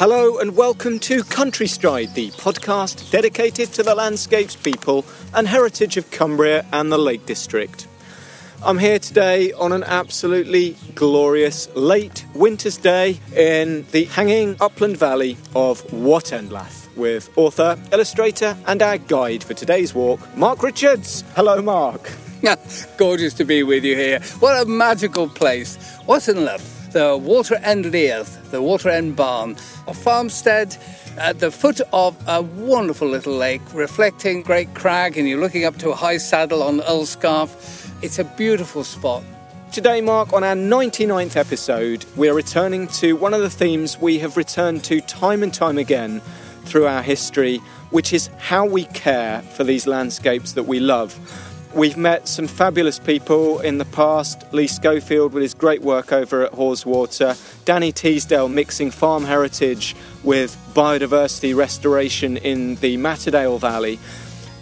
Hello and welcome to Countrystride, the podcast dedicated to the landscapes, people, and heritage of Cumbria and the Lake District. I'm here today on an absolutely glorious late winter's day in the hanging upland valley of Watendlath with author, illustrator, and our guide for today's walk, Mark Richards. Hello, Mark. Gorgeous to be with you here. What a magical place. Watendlath the Water End Leith, the Water End Barn, a farmstead at the foot of a wonderful little lake reflecting Great Crag, and you're looking up to a high saddle on Ullscarf. It's a beautiful spot. Today, Mark, on our 99th episode, we are returning to one of the themes we have returned to time and time again through our history, which is how we care for these landscapes that we love. We've met some fabulous people in the past. Lee Schofield with his great work over at Haweswater, Danny Teasdale mixing farm heritage with biodiversity restoration in the Matterdale Valley.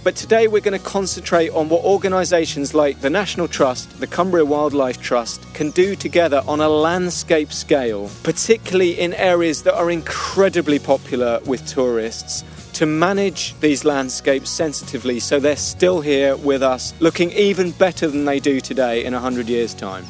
But today we're going to concentrate on what organisations like the National Trust, the Cumbria Wildlife Trust, can do together on a landscape scale, particularly in areas that are incredibly popular with tourists to manage these landscapes sensitively so they're still here with us, looking even better than they do today in 100 years' time.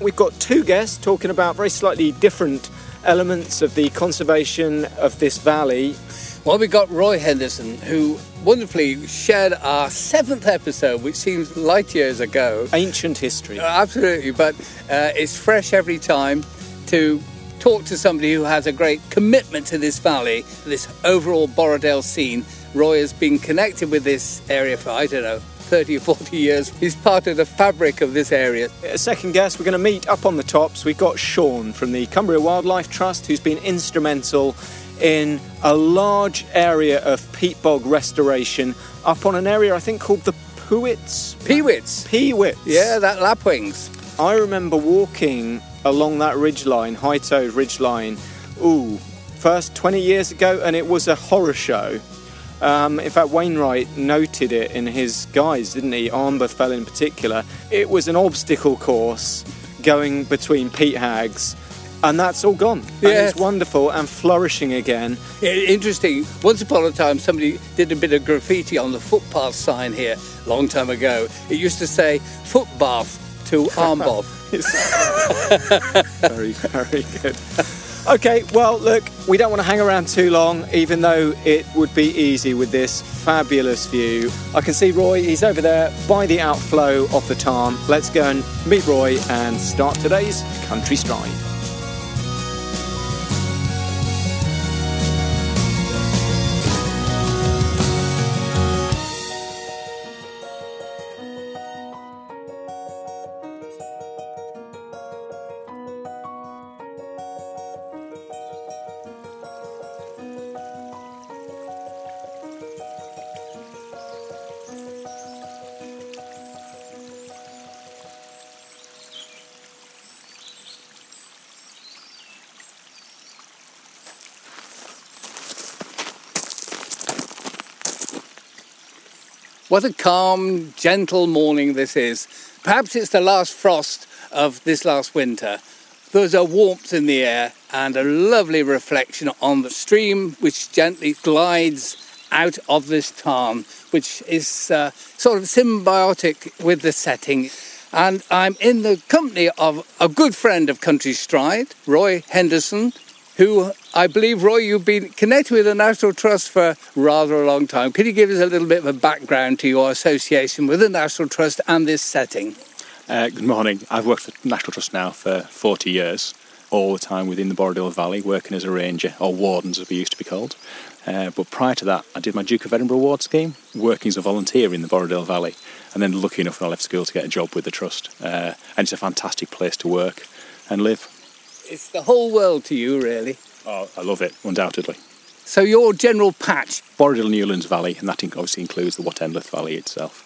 We've got two guests talking about very slightly different elements of the conservation of this valley. Well, we've got Roy Henderson, who wonderfully shared our seventh episode, which seems light years ago. Ancient history. Uh, absolutely, but uh, it's fresh every time to talk to somebody who has a great commitment to this valley, this overall Borrowdale scene. Roy has been connected with this area for, I don't know, 30 or 40 years. He's part of the fabric of this area. A second guest, we're going to meet up on the tops. We've got Sean from the Cumbria Wildlife Trust, who's been instrumental in a large area of peat bog restoration up on an area I think called the Pewits. Pewits. Pewits. Yeah, that lapwings. I remember walking along that ridgeline, High Tove ridgeline, ooh, first 20 years ago, and it was a horror show. Um, in fact, Wainwright noted it in his guides, didn't he? Armboth Fell in particular. It was an obstacle course going between peat hags, and that's all gone. Yeah. And it's wonderful and flourishing again. Interesting. Once upon a time, somebody did a bit of graffiti on the footpath sign here, long time ago. It used to say footbath to Armboth. very, very good. Okay, well, look, we don't want to hang around too long, even though it would be easy with this fabulous view. I can see Roy, he's over there by the outflow of the Tarn. Let's go and meet Roy and start today's Countrystride. What a calm, gentle morning this is. Perhaps it's the last frost of this last winter. There's a warmth in the air and a lovely reflection on the stream which gently glides out of this tarn, which is uh, sort of symbiotic with the setting. And I'm in the company of a good friend of Countrystride, Roy Henderson, who I believe, Roy, you've been connected with the National Trust for rather a long time. Could you give us a little bit of a background to your association with the National Trust and this setting? Uh, good morning. I've worked for the National Trust now for 40 years, all the time within the Borrowdale Valley, working as a ranger, or wardens as we used to be called. Uh, but prior to that, I did my Duke of Edinburgh Award scheme, working as a volunteer in the Borrowdale Valley, and then lucky enough when I left school to get a job with the Trust. Uh, and it's a fantastic place to work and live. It's the whole world to you, really. Oh, I love it, undoubtedly. So your general patch? Borrowdale Newlands Valley, and that obviously includes the Watendlath Valley itself.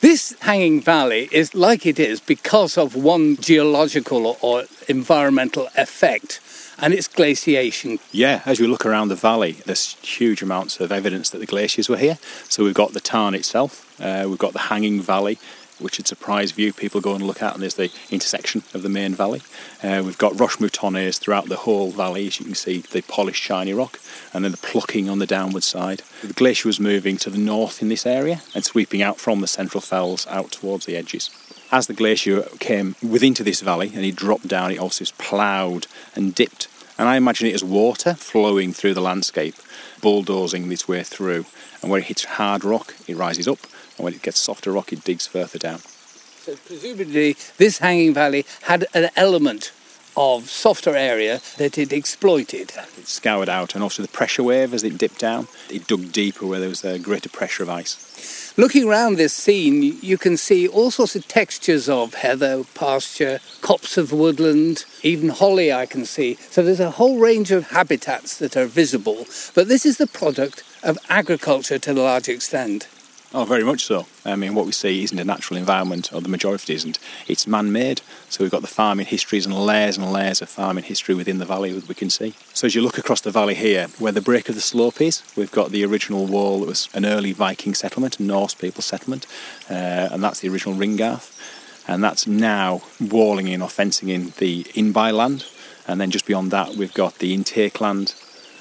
This hanging valley is like it is because of one geological or environmental effect, and it's glaciation. Yeah, as we look around the valley, there's huge amounts of evidence that the glaciers were here. So we've got the tarn itself, uh, we've got the hanging valley, which would surprise view people go and look at, and there's the intersection of the main valley. Uh, we've got roche moutonnees throughout the whole valley, as you can see, the polished shiny rock, and then the plucking on the downward side. The glacier was moving to the north in this area and sweeping out from the central fells out towards the edges. As the glacier came within to this valley and it dropped down, it also ploughed and dipped. And I imagine it as water flowing through the landscape, bulldozing its way through. And where it hits hard rock, it rises up, and when it gets softer rock, it digs further down. So presumably, this hanging valley had an element of softer area that it exploited. It scoured out, and also the pressure wave as it dipped down, it dug deeper where there was a greater pressure of ice. Looking around this scene, you can see all sorts of textures of heather, pasture, copse of woodland, even holly I can see. So there's a whole range of habitats that are visible, but this is the product of agriculture to a large extent. Oh, very much so. I mean, what we see isn't a natural environment, or the majority isn't. It's man-made. So we've got the farming histories and layers and layers of farming history within the valley that we can see. So as you look across the valley here, where the break of the slope is, we've got the original wall that was an early Viking settlement, a Norse people settlement, uh, and that's the original Ringgarth. And that's now walling in or fencing in the in-by land. And then just beyond that, we've got the intake land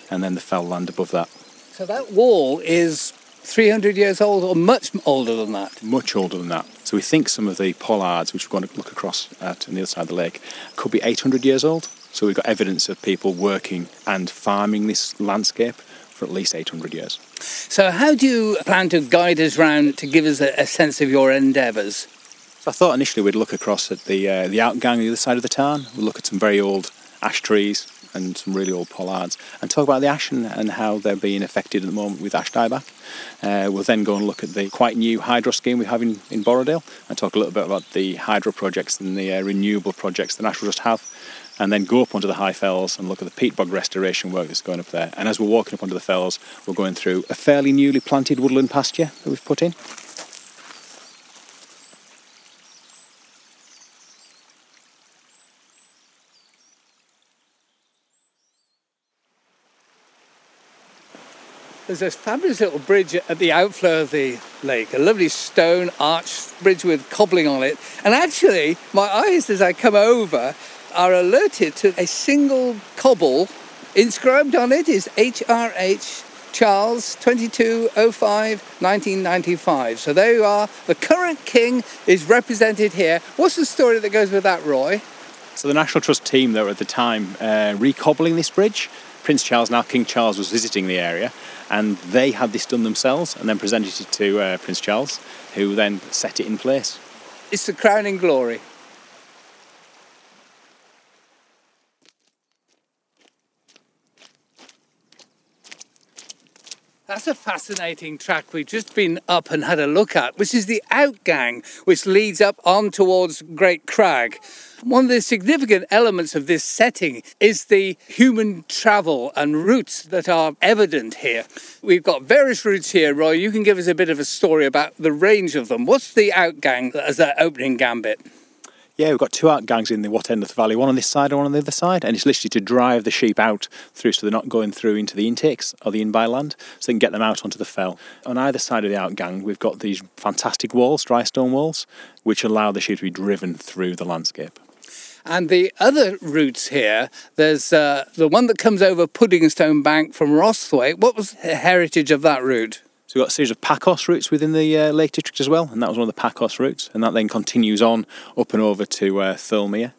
and then the fell land above that. So that wall is 300 years old or much older than that? Much older than that. So we think some of the pollards, which we're going to look across at on the other side of the lake, could be 800 years old. So we've got evidence of people working and farming this landscape for at least 800 years. So, how do you plan to guide us round to give us a, a sense of your endeavours? So I thought initially we'd look across at the uh, the outgang on the other side of the tarn. We'll look at some very old ash trees and some really old pollards and talk about the ash and, and how they're being affected at the moment with ash dieback. Uh, we'll then go and look at the quite new hydro scheme we have in, in Borrowdale and talk a little bit about the hydro projects and the uh, renewable projects the National Trust have. And then go up onto the high fells and look at the peat bog restoration work that's going up there. And as we're walking up onto the fells, we're going through a fairly newly planted woodland pasture that we've put in. There's this fabulous little bridge at the outflow of the lake, a lovely stone arched bridge with cobbling on it. And actually, my eyes as I come over are alerted to a single cobble. Inscribed on it is HRH Charles 2205 1995. So there you are. The current king is represented here. What's the story that goes with that, Roy? So the National Trust team were at the time uh, recobbling this bridge, Prince Charles, now King Charles, was visiting the area, and they had this done themselves and then presented it to uh, Prince Charles, who then set it in place. It's the crowning glory. That's a fascinating track we've just been up and had a look at, which is the outgang, which leads up on towards Great Crag. One of the significant elements of this setting is the human travel and routes that are evident here. We've got various routes here, Roy. You can give us a bit of a story about the range of them. What's the outgang as that opening gambit? Yeah, we've got two outgangs in the what end of the valley, one on this side and one on the other side, and it's literally to drive the sheep out through so they're not going through into the intakes or the in-by land, so they can get them out onto the fell. On either side of the outgang, we've got these fantastic walls, dry stone walls, which allow the sheep to be driven through the landscape. And the other routes here, there's uh, the one that comes over Puddingstone Bank from Rosthwaite. What was the heritage of that route? So we've got a series of packhorse routes within the uh, Lake District as well, and that was one of the packhorse routes, and that then continues on up and over to uh, Thirlmere.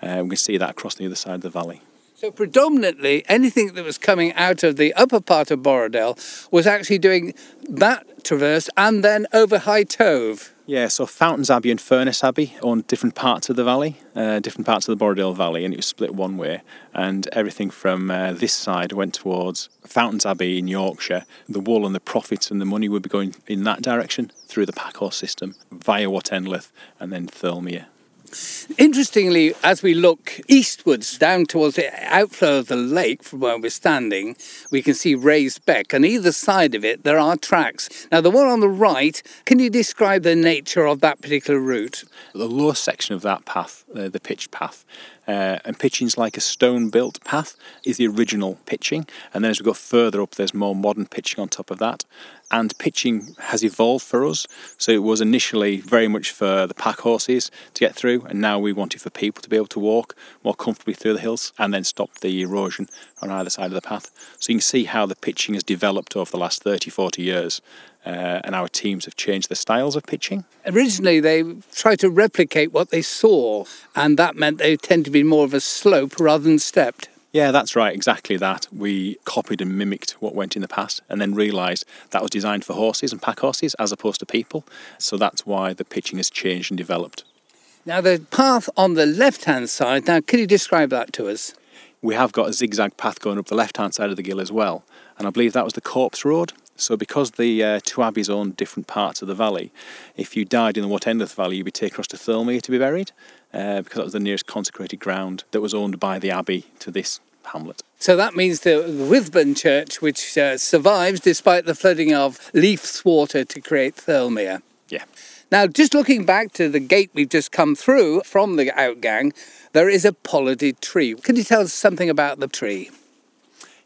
Uh, we can see that across the other side of the valley. So predominantly, anything that was coming out of the upper part of Borrowdale was actually doing that traverse and then over High Tove. Yeah, so Fountains Abbey and Furness Abbey owned different parts of the valley, uh, different parts of the Borrowdale Valley, and it was split one way. And everything from uh, this side went towards Fountains Abbey in Yorkshire. The wool and the profits and the money would be going in that direction through the Packhorse system via Watendlath and then Thirlmere. Interestingly, as we look eastwards down towards the outflow of the lake from where we're standing, we can see raised beck, and either side of it there are tracks. Now, the one on the right, can you describe the nature of that particular route? The lower section of that path, uh, the pitched path, Uh, and pitching's like a stone built path is the original pitching. And then as we go further up, there's more modern pitching on top of that. And pitching has evolved for us. So it was initially very much for the pack horses to get through, and now we want it for people to be able to walk more comfortably through the hills and then stop the erosion on either side of the path. So you can see how the pitching has developed over the last 30, 40 years. Uh, and our teams have changed the styles of pitching. Originally, they tried to replicate what they saw, and that meant they tend to be more of a slope rather than stepped. Yeah, that's right, exactly that. We copied and mimicked what went in the past and then realised that was designed for horses and pack horses as opposed to people. So that's why the pitching has changed and developed. Now, the path on the left hand side, now, can you describe that to us? We have got a zigzag path going up the left hand side of the gill as well, and I believe that was the Corpse Road. So, because the uh, two abbeys own different parts of the valley, if you died in the Watendlath Valley, you'd be taken across to Thirlmere to be buried, uh, because that was the nearest consecrated ground that was owned by the abbey to this hamlet. So that means the, Wythburn Church, which uh, survives despite the flooding of Leathes Water to create Thirlmere. Yeah. Now, just looking back to the gate we've just come through from the outgang, there is a pollarded tree. Can you tell us something about the tree?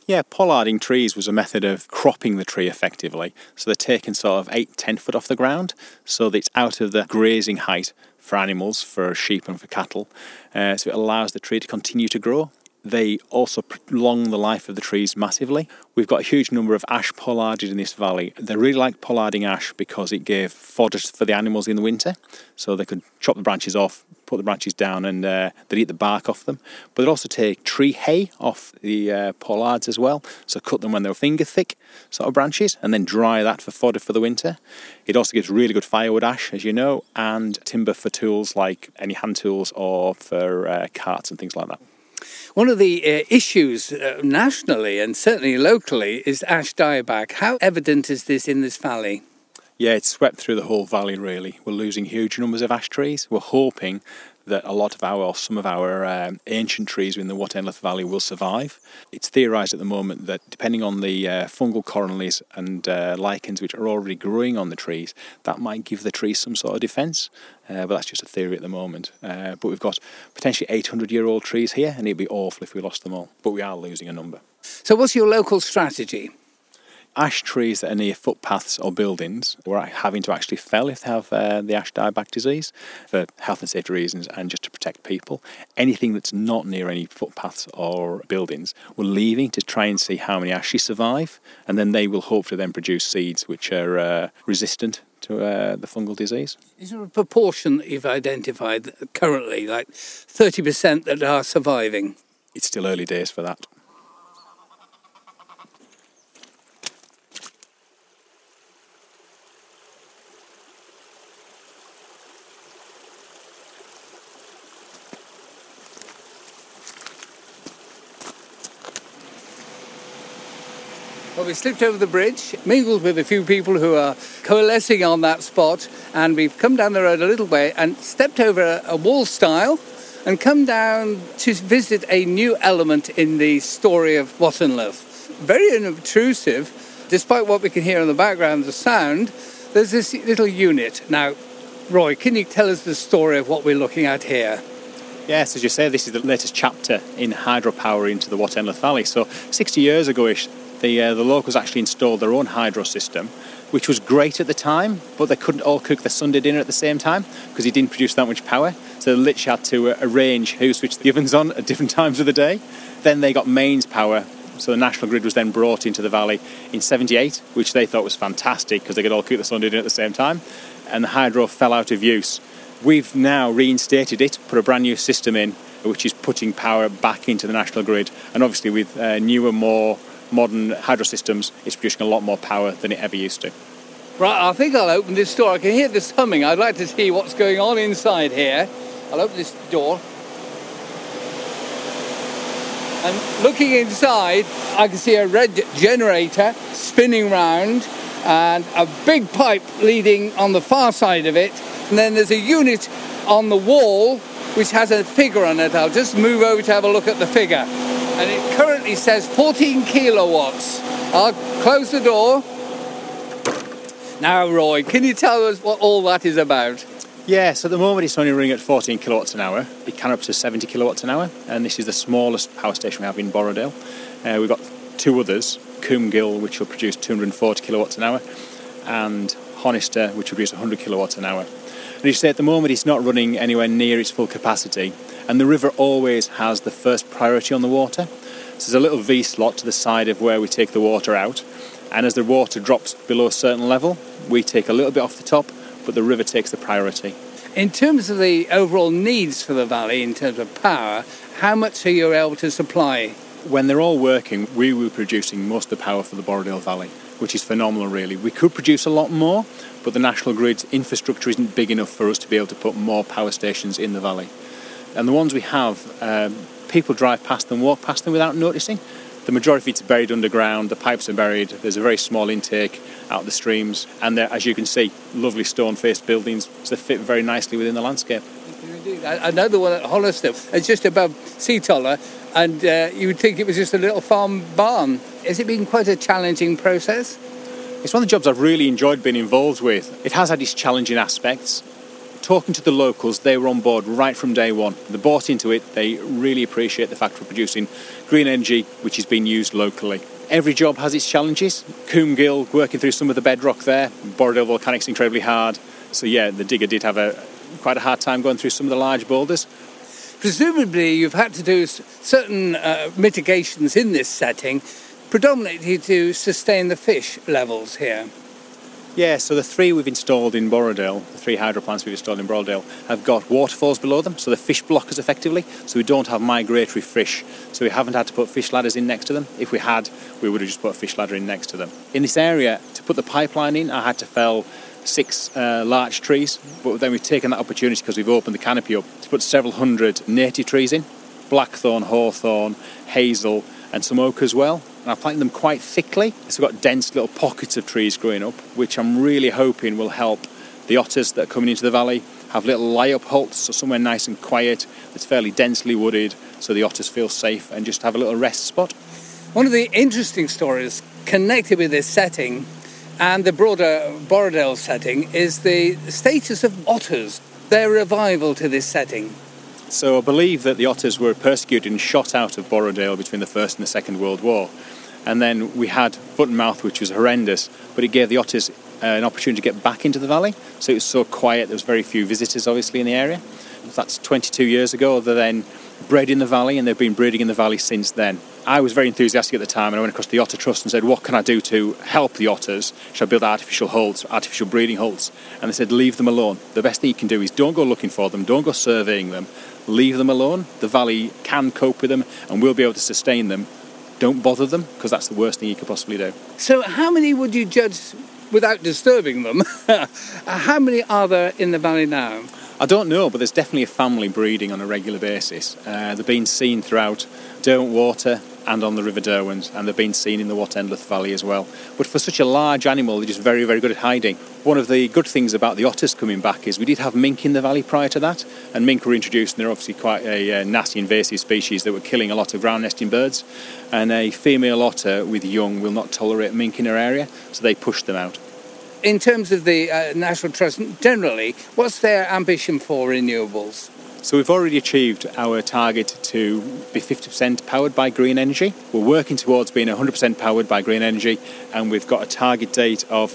Yeah, pollarding trees was a method of cropping the tree effectively. So they're taken sort of eight, ten foot off the ground so that it's out of the grazing height for animals, for sheep and for cattle. Uh, so it allows the tree to continue to grow. They also prolong the life of the trees massively. We've got a huge number of ash pollarded in this valley. They really like pollarding ash because it gave fodder for the animals in the winter. So they could chop the branches off, put the branches down, and uh, they'd eat the bark off them. But they'd also take tree hay off the uh, pollards as well. So cut them when they were finger thick sort of branches and then dry that for fodder for the winter. It also gives really good firewood ash, as you know, and timber for tools like any hand tools or for uh, carts and things like that. One of the uh, issues uh, nationally and certainly locally is ash dieback. How evident is this in this valley? Yeah, it's swept through the whole valley really. We're losing huge numbers of ash trees. We're hoping that a lot of our, or some of our um, ancient trees in the Watendlath Valley will survive. It's theorised at the moment that depending on the uh, fungal colonies and uh, lichens which are already growing on the trees, that might give the trees some sort of defence. Uh, but that's just a theory at the moment. Uh, but we've got potentially 800 year old trees here, and it'd be awful if we lost them all. But we are losing a number. So, what's your local strategy? Ash trees that are near footpaths or buildings we're having to actually fell if they have uh, the ash dieback disease for health and safety reasons and just to protect people. Anything that's not near any footpaths or buildings, we're leaving to try and see how many ashes survive, and then they will hopefully then produce seeds which are uh, resistant to uh, the fungal disease. Is there a proportion that you've identified currently, like 30% that are surviving? It's still early days for that. We slipped over the bridge, mingled with a few people who are coalescing on that spot, and we've come down the road a little way and stepped over a, wall stile and come down to visit a new element in the story of Watendlath. Very unobtrusive, despite what we can hear in the background, the sound. There's this little unit. Now, Roy, can you tell us the story of what we're looking at here? Yes, as you say, this is the latest chapter in hydropower into the Watendlath Valley. So, 60 years ago ish, the, uh, the locals actually installed their own hydro system, which was great at the time, but they couldn't all cook their Sunday dinner at the same time because it didn't produce that much power. So they literally had to uh, arrange who switched the ovens on at different times of the day. Then they got mains power, so the national grid was then brought into the valley in 78, which they thought was fantastic because they could all cook the Sunday dinner at the same time. And the hydro fell out of use. We've now reinstated it, put a brand new system in, which is putting power back into the national grid. And obviously, with uh, newer, more modern hydro systems, it's producing a lot more power than it ever used to. Right, I think I'll open this door. I can hear this humming. I'd like to see what's going on inside here. I'll open this door. And looking inside, I can see a red generator spinning round and a big pipe leading on the far side of it. And then there's a unit on the wall which has a figure on it. I'll just move over to have a look at the figure and it currently says 14 kilowatts. I'll close the door. Now, Roy, can you tell us what all that is about? Yes, at the moment it's only running at 14 kilowatts an hour. It can up to 70 kilowatts an hour, and this is the smallest power station we have in Borrowdale. Uh, we've got two others, Coombe which will produce 240 kilowatts an hour, and Honister, which will produce 100 kilowatts an hour. And you say at the moment it's not running anywhere near its full capacity, and the river always has the first priority on the water. So there's a little V slot to the side of where we take the water out, and as the water drops below a certain level, we take a little bit off the top, but the river takes the priority. In terms of the overall needs for the valley, in terms of power, how much are you able to supply? When they're all working, we were producing most of the power for the Borrowdale Valley, which is phenomenal, really. We could produce a lot more, but the national grid's infrastructure isn't big enough for us to be able to put more power stations in the valley. And the ones we have, um, people drive past them, walk past them without noticing. The majority of it's buried underground, the pipes are buried, there's a very small intake out the streams, and as you can see, lovely stone faced buildings so they fit very nicely within the landscape. Another one at Honister, it's just above Seatoller, and uh, you would think it was just a little farm barn. Has it been quite a challenging process? It's one of the jobs I've really enjoyed being involved with. It has had its challenging aspects. Talking to the locals, they were on board right from day one. They bought into it, they really appreciate the fact we're producing green energy which is being used locally. Every job has its challenges. Coombe working through some of the bedrock there, Borrowdale Volcanic's incredibly hard. So, yeah, the digger did have a quite a hard time going through some of the large boulders. Presumably, you've had to do certain uh, mitigations in this setting predominantly to sustain the fish levels here. Yeah, so the three we've installed in Borrowdale, the three hydro plants we've installed in Borrowdale, have got waterfalls below them, so they're fish blockers effectively, so we don't have migratory fish. So we haven't had to put fish ladders in next to them. If we had, we would have just put a fish ladder in next to them. In this area, to put the pipeline in, I had to fell six uh, large trees, but then we've taken that opportunity because we've opened the canopy up to put several hundred native trees in blackthorn, hawthorn, hazel, and some oak as well. And I planted them quite thickly, so we've got dense little pockets of trees growing up, which I'm really hoping will help the otters that are coming into the valley have little lie up halts, so somewhere nice and quiet that's fairly densely wooded, so the otters feel safe and just have a little rest spot. One of the interesting stories connected with this setting and the broader Borrowdale setting is the status of otters, their revival to this setting. So I believe that the otters were persecuted and shot out of Borrowdale between the First and the Second World War. And then we had foot and mouth, which was horrendous, but it gave the otters uh, an opportunity to get back into the valley. So it was so quiet, there was very few visitors, obviously, in the area. That's 22 years ago. They then bred in the valley, and they've been breeding in the valley since then. I was very enthusiastic at the time, and I went across to the Otter Trust and said, "What can I do to help the otters? Should I build artificial holds, artificial breeding holds?" And they said, "Leave them alone. The best thing you can do is don't go looking for them, don't go surveying them, leave them alone. The valley can cope with them and we'll be able to sustain them. Don't bother them because that's the worst thing you could possibly do. So, how many would you judge without disturbing them? how many are there in the valley now? I don't know, but there's definitely a family breeding on a regular basis. Uh, they're being seen throughout Derwentwater, and on the River Derwent, and they've been seen in the Watendlath Valley as well. But for such a large animal, they're just very, very good at hiding. One of the good things about the otters coming back is we did have mink in the valley prior to that, and mink were introduced, and they're obviously quite a uh, nasty invasive species that were killing a lot of ground nesting birds. And a female otter with young will not tolerate mink in her area, so they push them out. In terms of the uh, National Trust generally, what's their ambition for renewables? So we've already achieved our target to be 50% powered by green energy. We're working towards being 100% powered by green energy, and we've got a target date of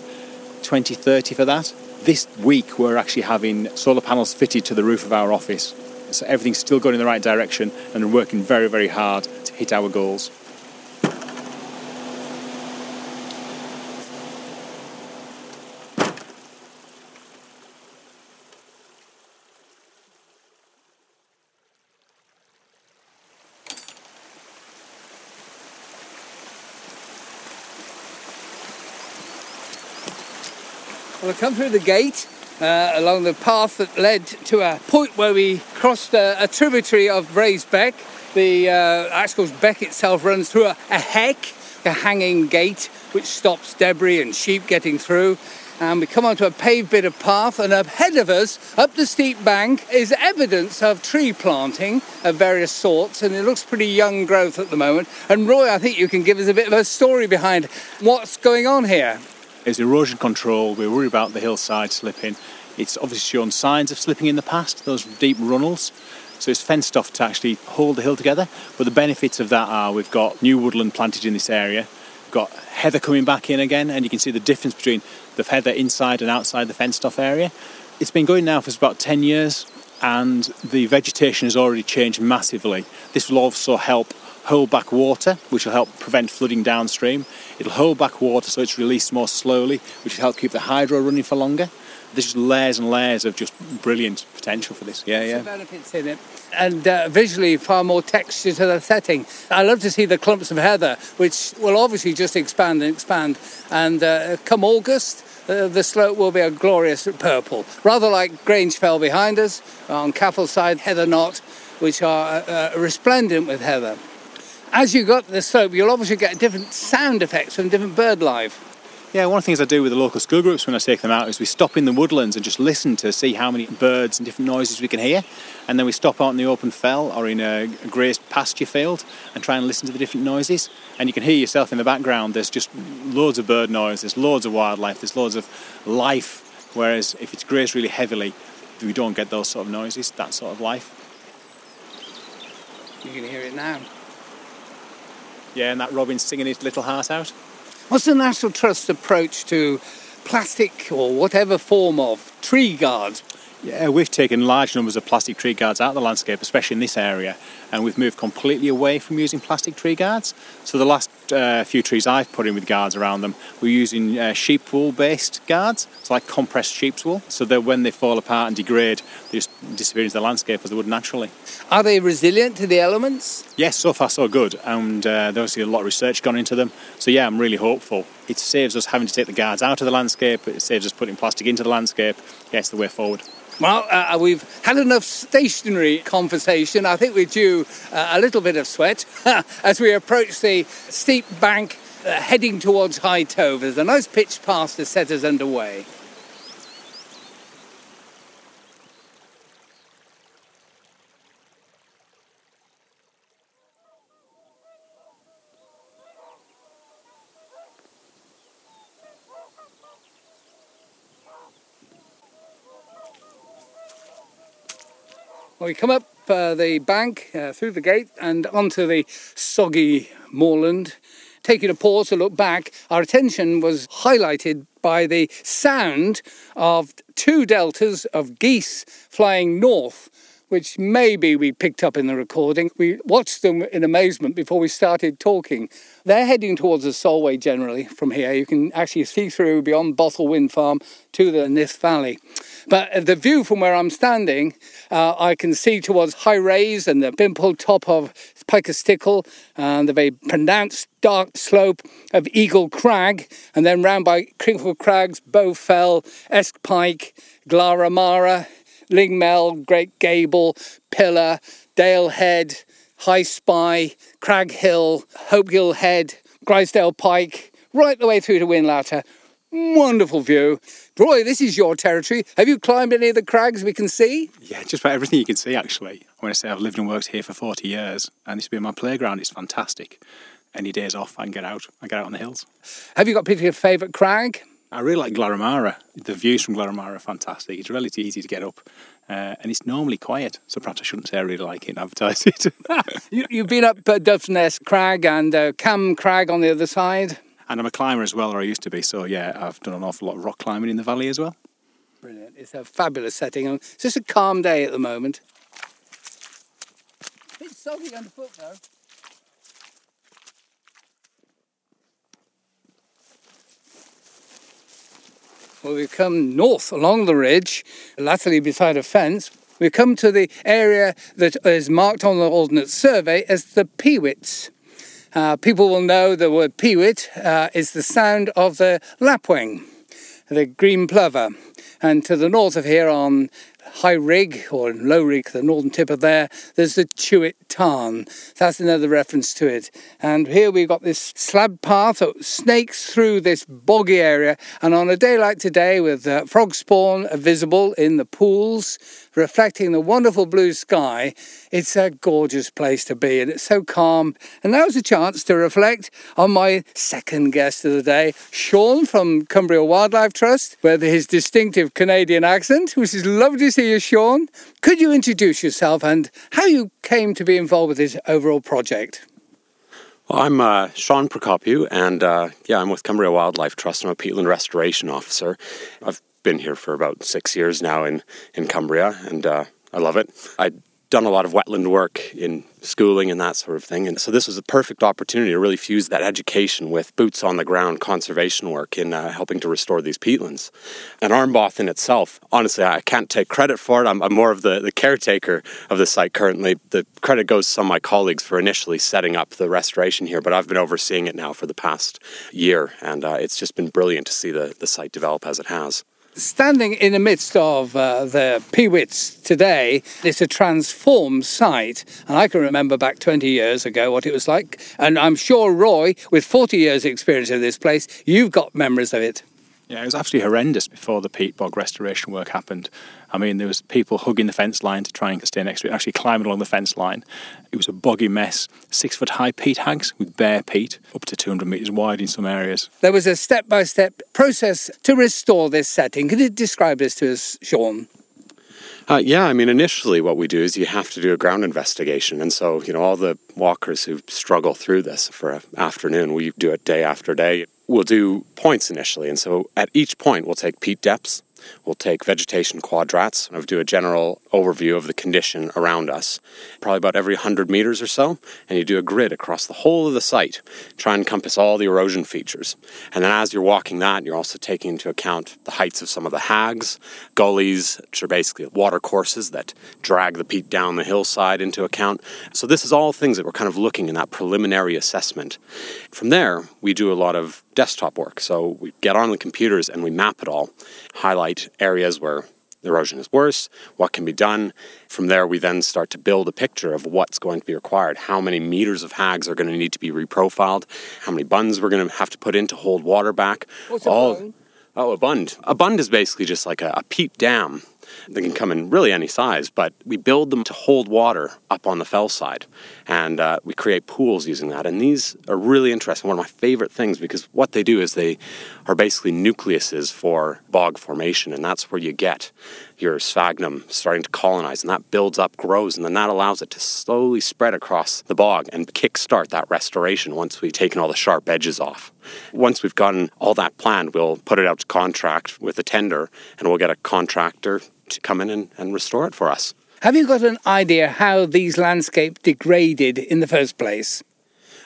2030 for that. This week, we're actually having solar panels fitted to the roof of our office. So everything's still going in the right direction, and we're working very, very hard to hit our goals. I come through the gate uh, along the path that led to a point where we crossed a, a tributary of Raised Beck. The uh, Axco's Beck itself runs through a, a heck, a hanging gate which stops debris and sheep getting through. And we come onto a paved bit of path, and ahead of us, up the steep bank, is evidence of tree planting of various sorts, and it looks pretty young growth at the moment. And Roy, I think you can give us a bit of a story behind what's going on here. It's erosion control. We're worried about the hillside slipping. It's obviously shown signs of slipping in the past, those deep runnels. So it's fenced off to actually hold the hill together. But the benefits of that are we've got new woodland planted in this area, we've got heather coming back in again, and you can see the difference between the heather inside and outside the fenced off area. It's been going now for about 10 years, and the vegetation has already changed massively. This will also help hold back water, which will help prevent flooding downstream. It'll hold back water so it's released more slowly, which will help keep the hydro running for longer. There's just layers and layers of just brilliant potential for this. Yeah, yeah. benefits in it. And uh, visually, far more texture to the setting. I love to see the clumps of heather, which will obviously just expand and expand. And uh, come August, uh, the slope will be a glorious purple, rather like Grange Fell behind us on Caffel side, Heather Knot, which are uh, uh, resplendent with heather. As you got the slope, you'll obviously get different sound effects from different bird life. Yeah, one of the things I do with the local school groups when I take them out is we stop in the woodlands and just listen to see how many birds and different noises we can hear. And then we stop out in the open fell or in a grazed pasture field and try and listen to the different noises. And you can hear yourself in the background. There's just loads of bird noise, there's loads of wildlife, there's loads of life. Whereas if it's grazed really heavily, we don't get those sort of noises, that sort of life. You can hear it now. Yeah, and that robin's singing his little heart out. What's the National Trust's approach to plastic or whatever form of tree guards? Yeah, we've taken large numbers of plastic tree guards out of the landscape, especially in this area, and we've moved completely away from using plastic tree guards. So the last uh, few trees I've put in with guards around them, we're using uh, sheep wool based guards. It's like compressed sheep's wool, so that when they fall apart and degrade, they just disappear into the landscape as they would naturally. Are they resilient to the elements? Yes, so far so good, and uh, there's obviously a lot of research gone into them. So yeah, I'm really hopeful. It saves us having to take the guards out of the landscape. It saves us putting plastic into the landscape. It's the way forward. Well, uh, we've had enough stationary conversation. I think we're due uh, a little bit of sweat as we approach the steep bank uh, heading towards High Tove. A nice pitch path to set us underway. Well, we come up uh, the bank uh, through the gate and onto the soggy moorland. Taking a pause to look back, our attention was highlighted by the sound of two deltas of geese flying north which maybe we picked up in the recording. We watched them in amazement before we started talking. They're heading towards the Solway generally from here. You can actually see through beyond Bothel Wind Farm to the Nith Valley. But the view from where I'm standing, uh, I can see towards High Raise and the pimple top of Pike Stickle and the very pronounced dark slope of Eagle Crag, and then round by Crinkle Crags, Bow Fell, Esk Pike, Glaramara, Lingmell, Great Gable, Pillar, Dale Head, High Spy, Crag Hill, Hopegill Head, Grisedale Pike, right the way through to Whinlatter. Wonderful view. Roy, this is your territory. Have you climbed any of the crags we can see? Yeah, just about everything you can see, actually. I want to say I've lived and worked here for 40 years, and this has been my playground, it's fantastic. Any days off, I can get out. I get out on the hills. Have you got a particular favourite crag? I really like Glaramara. The views from Glaramara are fantastic. It's relatively easy to get up. Uh, and it's normally quiet, so perhaps I shouldn't say I really like it and advertise it. you, have been up uh, Dove's Nest Crag and uh, Cam Crag on the other side. And I'm a climber as well, or I used to be. So yeah, I've done an awful lot of rock climbing in the valley as well. Brilliant! It's a fabulous setting. It's just a calm day at the moment. It's soggy underfoot though. Well, we've come north along the ridge, latterly beside a fence. We've come to the area that is marked on the Ordnance Survey as the Pewits. Uh, people will know the word peewit uh, is the sound of the lapwing, the green plover. And to the north of here on High Rig or Low Rig, the northern tip of there, there's the Tewet Tarn. That's another reference to it. And here we've got this slab path that snakes through this boggy area. And on a day like today, with uh, frog spawn visible in the pools, reflecting the wonderful blue sky, it's a gorgeous place to be and it's so calm. And now's a chance to reflect on my second guest of the day, Sean from Cumbria Wildlife Trust, with his distinctive Canadian accent, which is lovely see you, Sean. Could you introduce yourself and how you came to be involved with this overall project? Well, I'm uh, Sean Prokopiw, and uh, yeah, I'm with Cumbria Wildlife Trust. I'm a peatland restoration officer. I've been here for about six years now in, in Cumbria, and uh, I love it. I've done a lot of wetland work in schooling and that sort of thing. And so this was a perfect opportunity to really fuse that education with boots on the ground conservation work in uh, helping to restore these peatlands. And Armboth in itself, honestly, I can't take credit for it. I'm, I'm more of the, the caretaker of the site currently. The credit goes to some of my colleagues for initially setting up the restoration here, but I've been overseeing it now for the past year. And uh, it's just been brilliant to see the, the site develop as it has standing in the midst of uh, the Pewits today, it's a transformed site. And I can remember back 20 years ago what it was like. And I'm sure, Roy, with 40 years' experience in this place, you've got memories of it. Yeah, it was absolutely horrendous before the peat bog restoration work happened. I mean, there was people hugging the fence line to try and stay next to it, actually climbing along the fence line. It was a boggy mess. Six foot high peat hags with bare peat, up to 200 metres wide in some areas. There was a step by step process to restore this setting. Could you describe this to us, Sean? Uh, yeah, I mean, initially, what we do is you have to do a ground investigation. And so, you know, all the walkers who struggle through this for an afternoon, we do it day after day. We'll do points initially. And so at each point, we'll take peat depths, We'll take vegetation quadrats and we'll do a general overview of the condition around us, probably about every 100 meters or so, and you do a grid across the whole of the site, try and encompass all the erosion features. And then as you're walking that, you're also taking into account the heights of some of the hags, gullies, which are basically water courses that drag the peat down the hillside into account. So this is all things that we're kind of looking in that preliminary assessment. From there, we do a lot of desktop work. So we get on the computers and we map it all, highlight areas where the erosion is worse, what can be done. From there, we then start to build a picture of what's going to be required, how many meters of hags are going to need to be reprofiled, how many bunds we're going to have to put in to hold water back. What's all, a bund? Oh, a bund. A bund is basically just like a, a peat dam they can come in really any size, but we build them to hold water up on the fell side. And uh, we create pools using that. And these are really interesting. One of my favorite things because what they do is they are basically nucleuses for bog formation. And that's where you get your sphagnum starting to colonize. And that builds up, grows, and then that allows it to slowly spread across the bog and kickstart that restoration once we've taken all the sharp edges off. Once we've gotten all that planned, we'll put it out to contract with a tender and we'll get a contractor to come in and, and restore it for us. Have you got an idea how these landscapes degraded in the first place?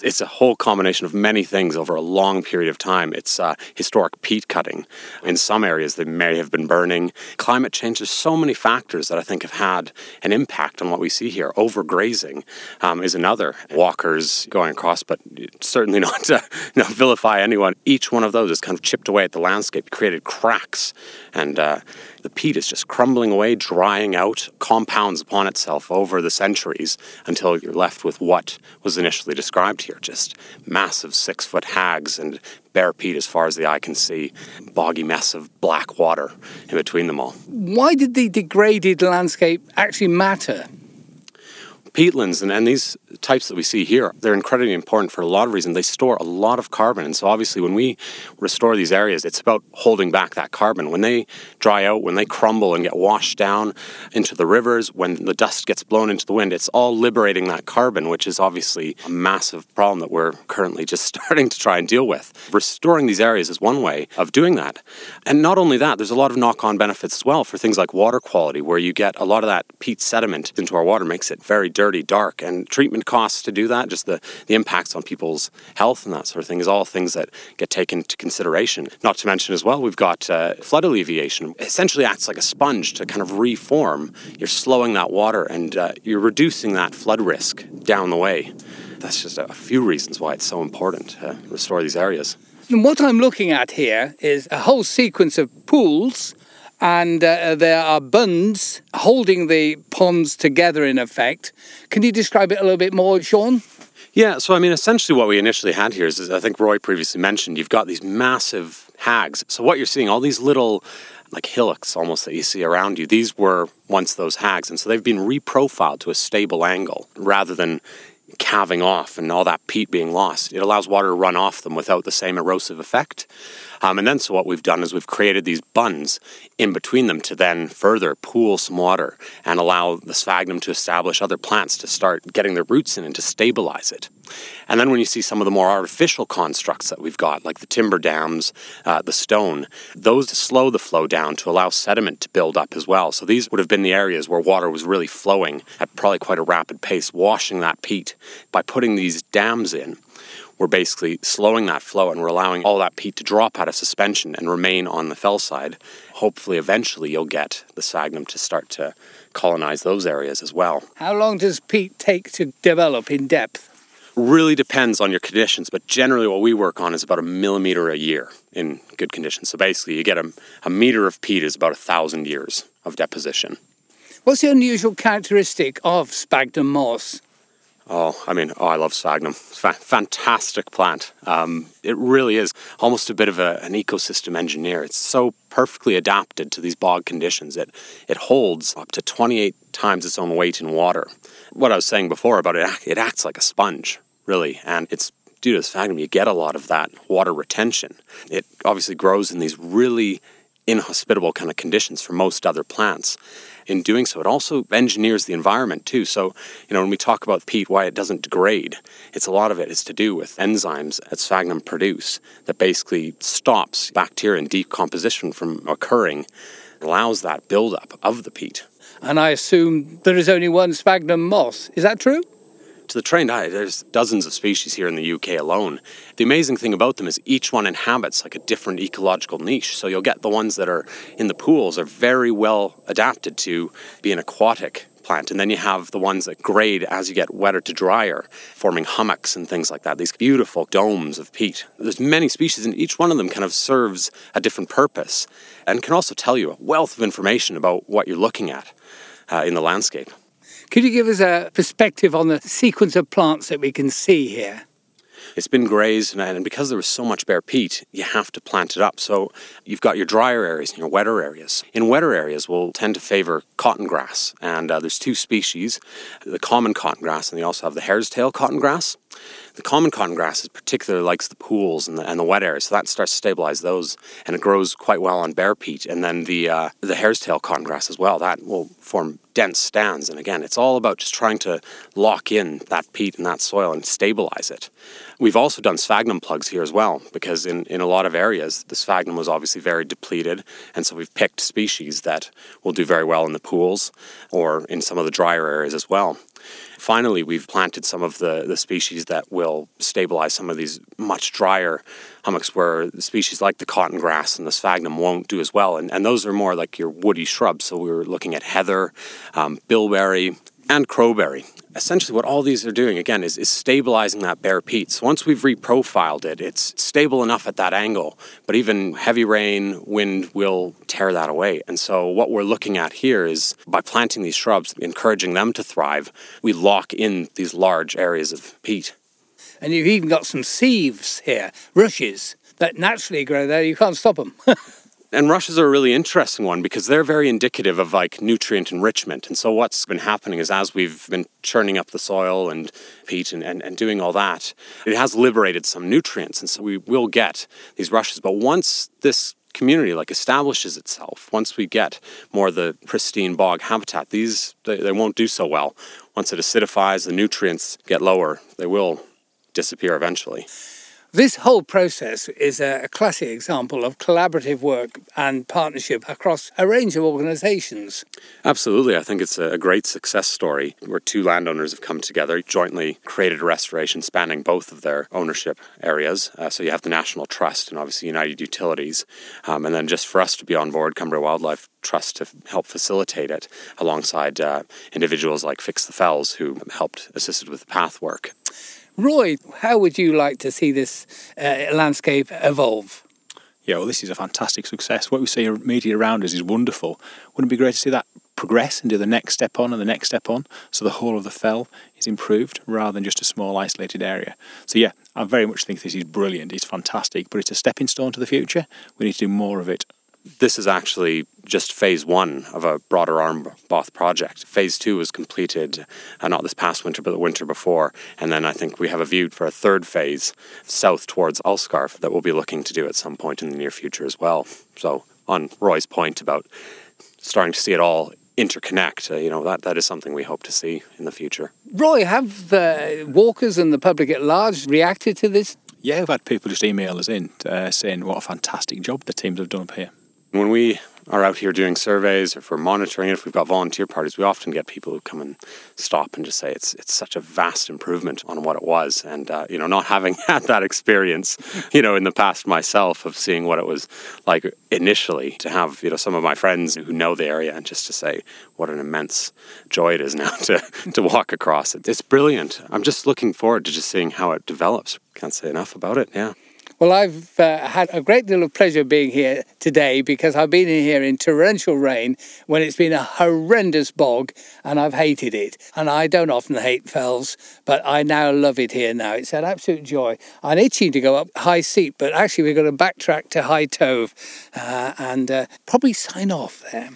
It's a whole combination of many things over a long period of time. It's uh, historic peat cutting. In some areas, they may have been burning. Climate change, there's so many factors that I think have had an impact on what we see here. Overgrazing um, is another. Walkers going across, but certainly not to not vilify anyone. Each one of those has kind of chipped away at the landscape, created cracks, and uh, the peat is just crumbling away, drying out, compounds upon itself over the centuries until you're left with what was initially described here just massive six foot hags and bare peat as far as the eye can see, boggy mess of black water in between them all. Why did the degraded landscape actually matter? peatlands and, and these types that we see here, they're incredibly important for a lot of reasons. They store a lot of carbon. And so, obviously, when we restore these areas, it's about holding back that carbon. When they dry out, when they crumble and get washed down into the rivers, when the dust gets blown into the wind, it's all liberating that carbon, which is obviously a massive problem that we're currently just starting to try and deal with. Restoring these areas is one way of doing that. And not only that, there's a lot of knock on benefits as well for things like water quality, where you get a lot of that peat sediment into our water, makes it very dirty dark, and treatment costs to do that, just the, the impacts on people's health and that sort of thing, is all things that get taken into consideration. Not to mention as well, we've got uh, flood alleviation. It essentially acts like a sponge to kind of reform. You're slowing that water and uh, you're reducing that flood risk down the way. That's just a few reasons why it's so important to restore these areas. And what I'm looking at here is a whole sequence of pools and uh, there are bunds holding the ponds together in effect. Can you describe it a little bit more, Sean? Yeah, so I mean, essentially what we initially had here is, is I think Roy previously mentioned, you've got these massive hags. So what you're seeing, all these little like hillocks almost that you see around you, these were once those hags. And so they've been reprofiled to a stable angle rather than calving off and all that peat being lost. It allows water to run off them without the same erosive effect. Um, and then, so what we've done is we've created these bunds in between them to then further pool some water and allow the sphagnum to establish other plants to start getting their roots in and to stabilize it. And then when you see some of the more artificial constructs that we've got, like the timber dams, uh, the stone, those slow the flow down to allow sediment to build up as well. So these would have been the areas where water was really flowing at probably quite a rapid pace, washing that peat. By putting these dams in, we're basically slowing that flow and we're allowing all that peat to drop out of suspension and remain on the fell side. Hopefully, eventually, you'll get the sphagnum to start to colonize those areas as well. How long does peat take to develop in depth? Really depends on your conditions, but generally, what we work on is about a millimeter a year in good conditions. So basically, you get a, a meter of peat is about a thousand years of deposition. What's the unusual characteristic of sphagnum moss? Oh, I mean, oh, I love sphagnum. Fa- fantastic plant. Um, it really is almost a bit of a, an ecosystem engineer. It's so perfectly adapted to these bog conditions. It it holds up to 28 times its own weight in water. What I was saying before about it, it acts like a sponge, really, and it's due to sphagnum. You get a lot of that water retention. It obviously grows in these really inhospitable kind of conditions for most other plants in doing so. It also engineers the environment too. So, you know, when we talk about peat, why it doesn't degrade, it's a lot of it is to do with enzymes that sphagnum produce that basically stops bacteria and decomposition from occurring, allows that buildup of the peat. And I assume there is only one sphagnum moss. Is that true? To the trained eye, there's dozens of species here in the UK alone. The amazing thing about them is each one inhabits like a different ecological niche. So you'll get the ones that are in the pools are very well adapted to be an aquatic plant. And then you have the ones that grade as you get wetter to drier, forming hummocks and things like that, these beautiful domes of peat. There's many species, and each one of them kind of serves a different purpose and can also tell you a wealth of information about what you're looking at uh, in the landscape. Could you give us a perspective on the sequence of plants that we can see here? It's been grazed, and because there was so much bare peat, you have to plant it up. So you've got your drier areas and your wetter areas. In wetter areas, we'll tend to favor cotton grass, and uh, there's two species: the common cotton grass, and they also have the hare's tail cotton grass. The common cotton grass is particularly likes the pools and the, and the wet areas, so that starts to stabilize those, and it grows quite well on bare peat. And then the uh, the hare's tail cotton grass as well, that will form dense stands. And again, it's all about just trying to lock in that peat and that soil and stabilize it. We've also done sphagnum plugs here as well, because in, in a lot of areas, the sphagnum was obviously very depleted. And so we've picked species that will do very well in the pools or in some of the drier areas as well. Finally, we've planted some of the, the species that will stabilize some of these much drier hummocks where species like the cotton grass and the sphagnum won't do as well. And, and those are more like your woody shrubs. So we were looking at heather, um, bilberry, and crowberry. Essentially, what all these are doing again is, is stabilizing that bare peat. So once we've reprofiled it, it's stable enough at that angle, but even heavy rain, wind will tear that away. And so, what we're looking at here is by planting these shrubs, encouraging them to thrive, we lock in these large areas of peat. And you've even got some sieves here, rushes that naturally grow there. You can't stop them. and rushes are a really interesting one because they're very indicative of like nutrient enrichment. And so what's been happening is as we've been churning up the soil and peat and, and, and doing all that, it has liberated some nutrients. And so we will get these rushes. But once this community like establishes itself, once we get more of the pristine bog habitat, these they, they won't do so well. Once it acidifies, the nutrients get lower, they will disappear eventually. This whole process is a classic example of collaborative work and partnership across a range of organisations. Absolutely. I think it's a great success story where two landowners have come together, jointly created a restoration spanning both of their ownership areas. Uh, so you have the National Trust and obviously United Utilities. Um, and then just for us to be on board, Cumbria Wildlife Trust to help facilitate it alongside uh, individuals like Fix the Fells who helped assisted with the path work. Roy, how would you like to see this uh, landscape evolve? yeah, well, this is a fantastic success. What we see immediately around us is wonderful. Wouldn't it be great to see that progress and do the next step on and the next step on so the whole of the fell is improved rather than just a small isolated area? So, yeah, I very much think this is brilliant. It's fantastic, but it's a stepping stone to the future. We need to do more of it this is actually just phase one of a broader Armboth project. Phase two was completed uh, not this past winter, but the winter before. And then I think we have a view for a third phase south towards Ullscarf that we'll be looking to do at some point in the near future as well. So, on Roy's point about starting to see it all interconnect, uh, you know, that, that is something we hope to see in the future. Roy, have the walkers and the public at large reacted to this? Yeah, we've had people just email us in uh, saying what a fantastic job the teams have done up here. When we are out here doing surveys or if we're monitoring it, if we've got volunteer parties, we often get people who come and stop and just say it's it's such a vast improvement on what it was. And uh, you know, not having had that experience, you know, in the past myself of seeing what it was like initially, to have you know some of my friends who know the area and just to say what an immense joy it is now to to walk across it. It's brilliant. I'm just looking forward to just seeing how it develops. Can't say enough about it. Yeah. Well, I've uh, had a great deal of pleasure being here today because I've been in here in torrential rain when it's been a horrendous bog and I've hated it. And I don't often hate fells, but I now love it here now. It's an absolute joy. I'm itching to go up High Seat, but actually we're going to backtrack to High Tove uh, and uh, probably sign off there.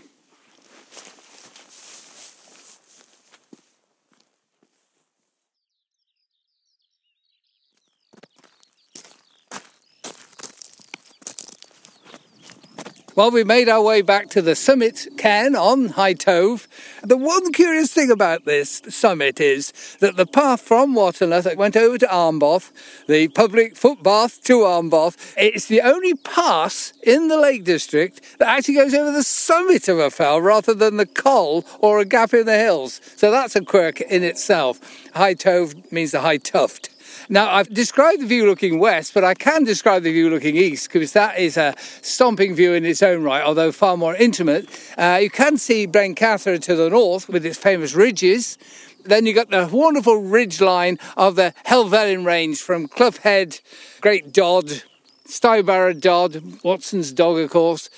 Well, we made our way back to the summit cairn on High Tove. The one curious thing about this summit is that the path from Watendlath went over to Armboth, the public footpath to Armboth. It's the only pass in the Lake District that actually goes over the summit of a fell rather than the col or a gap in the hills. So that's a quirk in itself. High Tove means the high tuft. Now, I've described the view looking west, but I can describe the view looking east because that is a stomping view in its own right, although far more intimate. Uh, you can see Blencathra to the north with its famous ridges. Then you've got the wonderful ridge line of the Helvellyn range from Clough Head, Great Dodd, Stybarrow Dodd, Watson's dog, of course.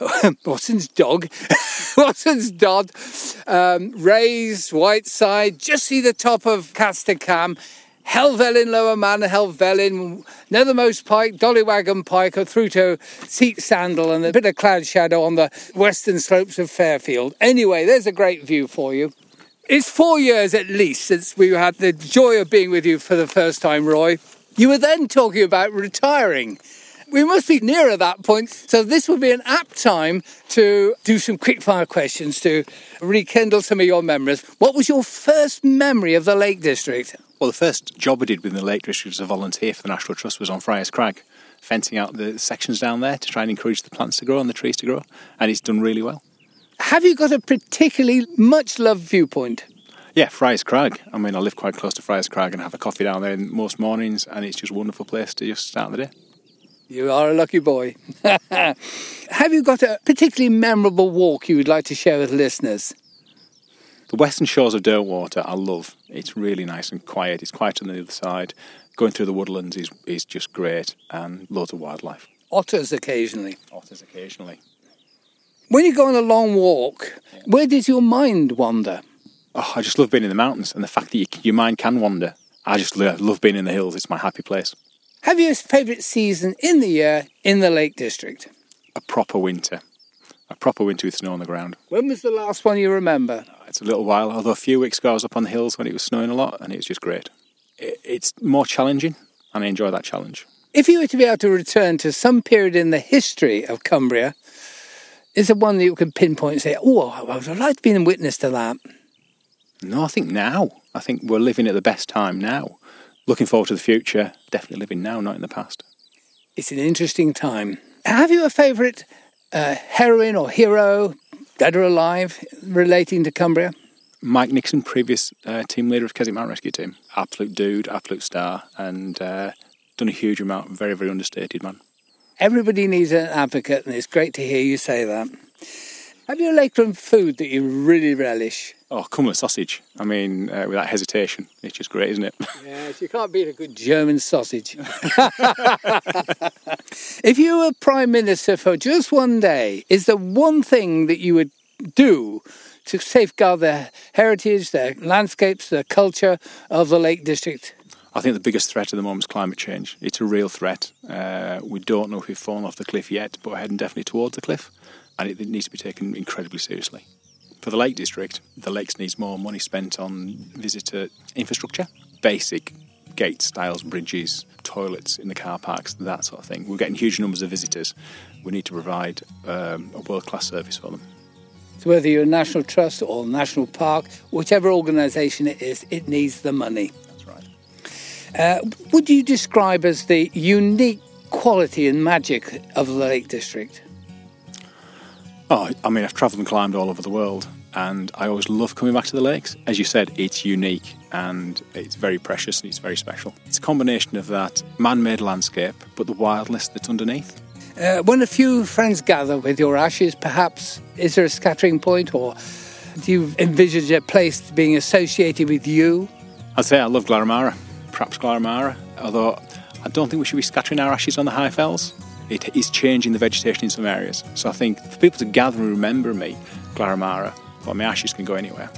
Watson's dog, Watson's Dodd, um, Raise, Whiteside, just see the top of Catster Helvellyn Lower Man, Helvellyn, Nethermost Pike, Dollywaggon Pike, or through to Seat Sandal and a bit of cloud shadow on the western slopes of Fairfield. Anyway, there's a great view for you. It's four years at least since we had the joy of being with you for the first time, Roy. You were then talking about retiring. We must be nearer that point, so this would be an apt time to do some quickfire questions to rekindle some of your memories. What was your first memory of the Lake District? Well, the first job I did within the Lake District as a volunteer for the National Trust was on Friars Crag, fencing out the sections down there to try and encourage the plants to grow and the trees to grow, and it's done really well. Have you got a particularly much loved viewpoint? Yeah, Friars Crag. I mean, I live quite close to Friars Crag and have a coffee down there most mornings, and it's just a wonderful place to just start the day. You are a lucky boy. have you got a particularly memorable walk you would like to share with listeners? The western shores of Derwentwater I love. It's really nice and quiet. It's quiet on the other side. Going through the woodlands is, is just great and loads of wildlife. Otters occasionally. Otters occasionally. When you go on a long walk, where does your mind wander? Oh, I just love being in the mountains and the fact that you, your mind can wander. I just love, love being in the hills. It's my happy place. Have you a favourite season in the year in the Lake District? A proper winter a proper winter with snow on the ground. When was the last one you remember? It's a little while, although a few weeks ago I was up on the hills when it was snowing a lot and it was just great. It's more challenging and I enjoy that challenge. If you were to be able to return to some period in the history of Cumbria, is there one that you could pinpoint and say, oh, I would like to be a witness to that? No, I think now. I think we're living at the best time now. Looking forward to the future, definitely living now, not in the past. It's an interesting time. Have you a favourite uh, heroine or hero, dead or alive, relating to Cumbria? Mike Nixon, previous uh, team leader of Keswick Mountain Rescue Team. Absolute dude, absolute star, and uh, done a huge amount. Very, very understated man. Everybody needs an advocate, and it's great to hear you say that. Have you a lakefront food that you really relish? Oh, Cumberland sausage. I mean, uh, without hesitation. It's just great, isn't it? Yes, you can't beat a good German sausage. if you were Prime Minister for just one day, is there one thing that you would do to safeguard the heritage, the landscapes, the culture of the Lake District? I think the biggest threat at the moment is climate change. It's a real threat. Uh, we don't know if we've fallen off the cliff yet, but we're heading definitely towards the cliff, and it, it needs to be taken incredibly seriously. For the Lake District, the lakes needs more money spent on visitor infrastructure, basic gates, stiles, bridges, toilets in the car parks, that sort of thing. We're getting huge numbers of visitors. We need to provide um, a world class service for them. So whether you're a national trust or national park, whichever organisation it is, it needs the money. That's right. Uh, would you describe as the unique quality and magic of the Lake District? Oh, I mean, I've travelled and climbed all over the world, and I always love coming back to the lakes. As you said, it's unique and it's very precious and it's very special. It's a combination of that man made landscape, but the wildness that's underneath. Uh, when a few friends gather with your ashes, perhaps, is there a scattering point or do you envisage a place being associated with you? I'd say I love Glaramara, perhaps Glaramara, although I don't think we should be scattering our ashes on the high fells. It is changing the vegetation in some areas. So I think for people to gather and remember me, Glaramara, but my ashes can go anywhere.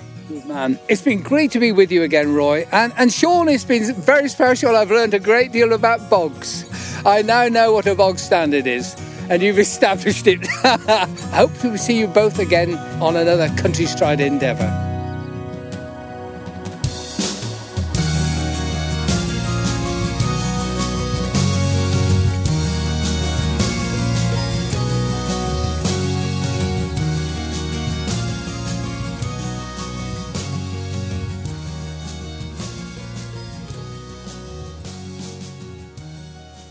Man. It's been great to be with you again, Roy. And, and Sean, it's been very special. I've learned a great deal about bogs. I now know what a bog standard is, and you've established it. I hope to see you both again on another Countrystride endeavour.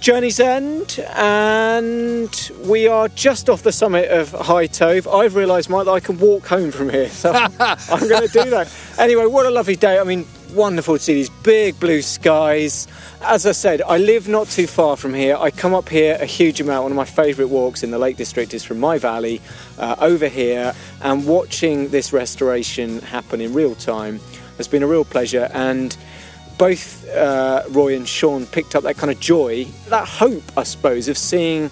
Journey's End, and we are just off the summit of High Tove. I've realised, Mike, that I can walk home from here, so I'm going to do that. Anyway, what a lovely day. I mean, wonderful to see these big blue skies. As I said, I live not too far from here. I come up here a huge amount. One of my favourite walks in the Lake District is from my valley uh, over here, and watching this restoration happen in real time has been a real pleasure. And both uh, Roy and Sean picked up that kind of joy, that hope, I suppose, of seeing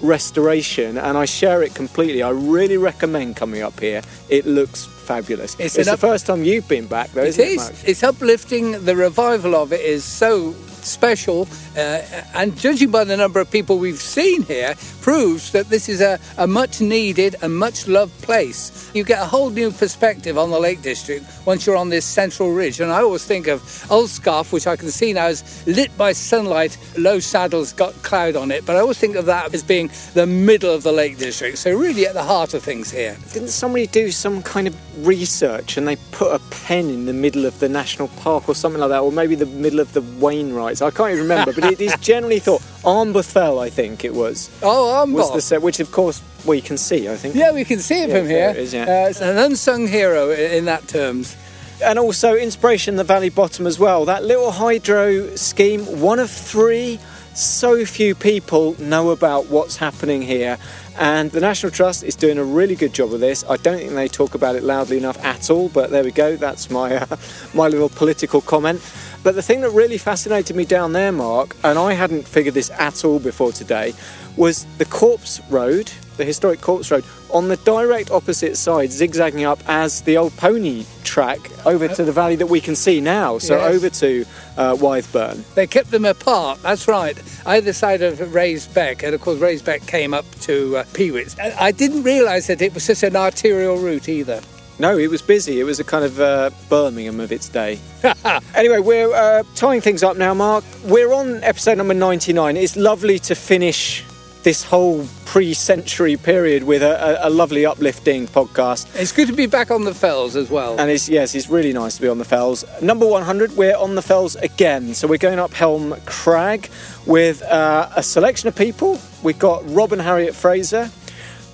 restoration, and I share it completely. I really recommend coming up here. It looks fabulous. It's It's, the up- first time you've been back, though, It isn't it, is. Mark? It's uplifting. The revival of it is so special, uh, and judging by the number of people we've seen here, proves that this is a, a much needed and much loved place. You get a whole new perspective on the Lake District once you're on this central ridge. And I always think of Ullscarf, which I can see now is lit by sunlight. Low Saddle's got cloud on it, but I always think of that as being the middle of the Lake District. So really at the heart of things here. Didn't somebody do some kind of research and they put a pen in the middle of the national park or something like that, or maybe the middle of the I can't even remember, but it is generally thought Armboth Fell, I think it was, Oh, I'm was the set, which of course we can see. I think. Yeah, we can see it Yeah, from here. it is, yeah. uh, it's an unsung hero in that terms. and also inspiration in the valley bottom as well that little hydro scheme one of three so few people know about what's happening here and the national trust is doing a really good job of this i don't think they talk about it loudly enough at all but there we go that's my uh, my little political comment but the thing that really fascinated me down there mark and i hadn't figured this at all before today was the corpse road the historic corpse road on the direct opposite side zigzagging up as the old pony track over to the valley that we can see now so Yes. over to uh, Wythburn They kept them apart, that's right, either side of Rays Beck. And of course, Rays Beck came up to uh, Pewits. I didn't realise that it was such an arterial route either. No it was busy it was a kind of uh, Birmingham of its day anyway we're uh, tying things up now Mark we're on episode number 99 it's lovely to finish this whole pre-century period with a, a, a lovely uplifting podcast It's good to be back on the fells as well. And it's yes, it's really nice to be on the fells. Number 100, we're on the fells again. So we're going up Helm Crag with uh, a selection of people. We've got Rob and Harriet Fraser.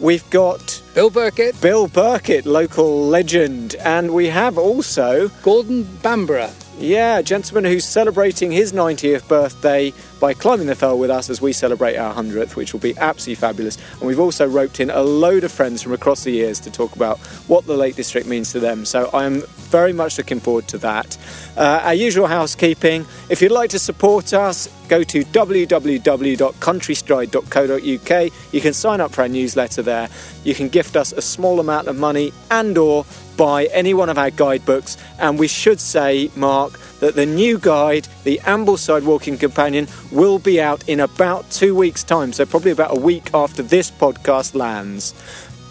We've got Bill Birkett, Bill Birkett, local legend, and we have also Gordon Bamborough. Yeah, a gentleman who's celebrating his 90th birthday by climbing the fell with us as we celebrate our 100th, which will be absolutely fabulous. And we've also roped in a load of friends from across the years to talk about what the Lake District means to them. So I'm very much looking forward to that. Uh, our usual housekeeping if you'd like to support us, go to www.countrystride.co.uk. You can sign up for our newsletter there. You can gift us a small amount of money and or buy any one of our guidebooks. And we should say, Mark, that the new guide, the Ambleside Walking Companion, will be out in about two weeks' time. So, probably about a week after this podcast lands.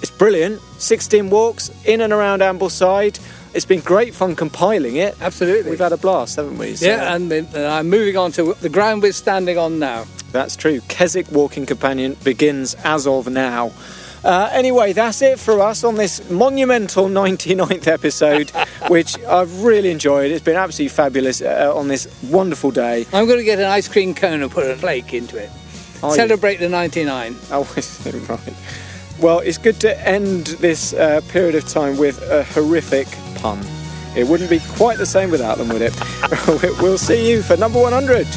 It's brilliant. 16 walks in and around Ambleside. It's been great fun compiling it. Absolutely. We've had a blast, haven't we? So Yeah, and then uh, I'm moving on to the ground we're standing on now. That's true. Keswick Walking Companion begins as of now. Uh, anyway, that's it for us on this monumental 99th episode, which I've really enjoyed. It's been absolutely fabulous uh, on this wonderful day. I'm going to get an ice cream cone and put a flake into it. Are you? Celebrate the 99. Oh, right? Well, it's good to end this uh, period of time with a horrific pun. It wouldn't be quite the same without them, would it? we'll see you for number 100.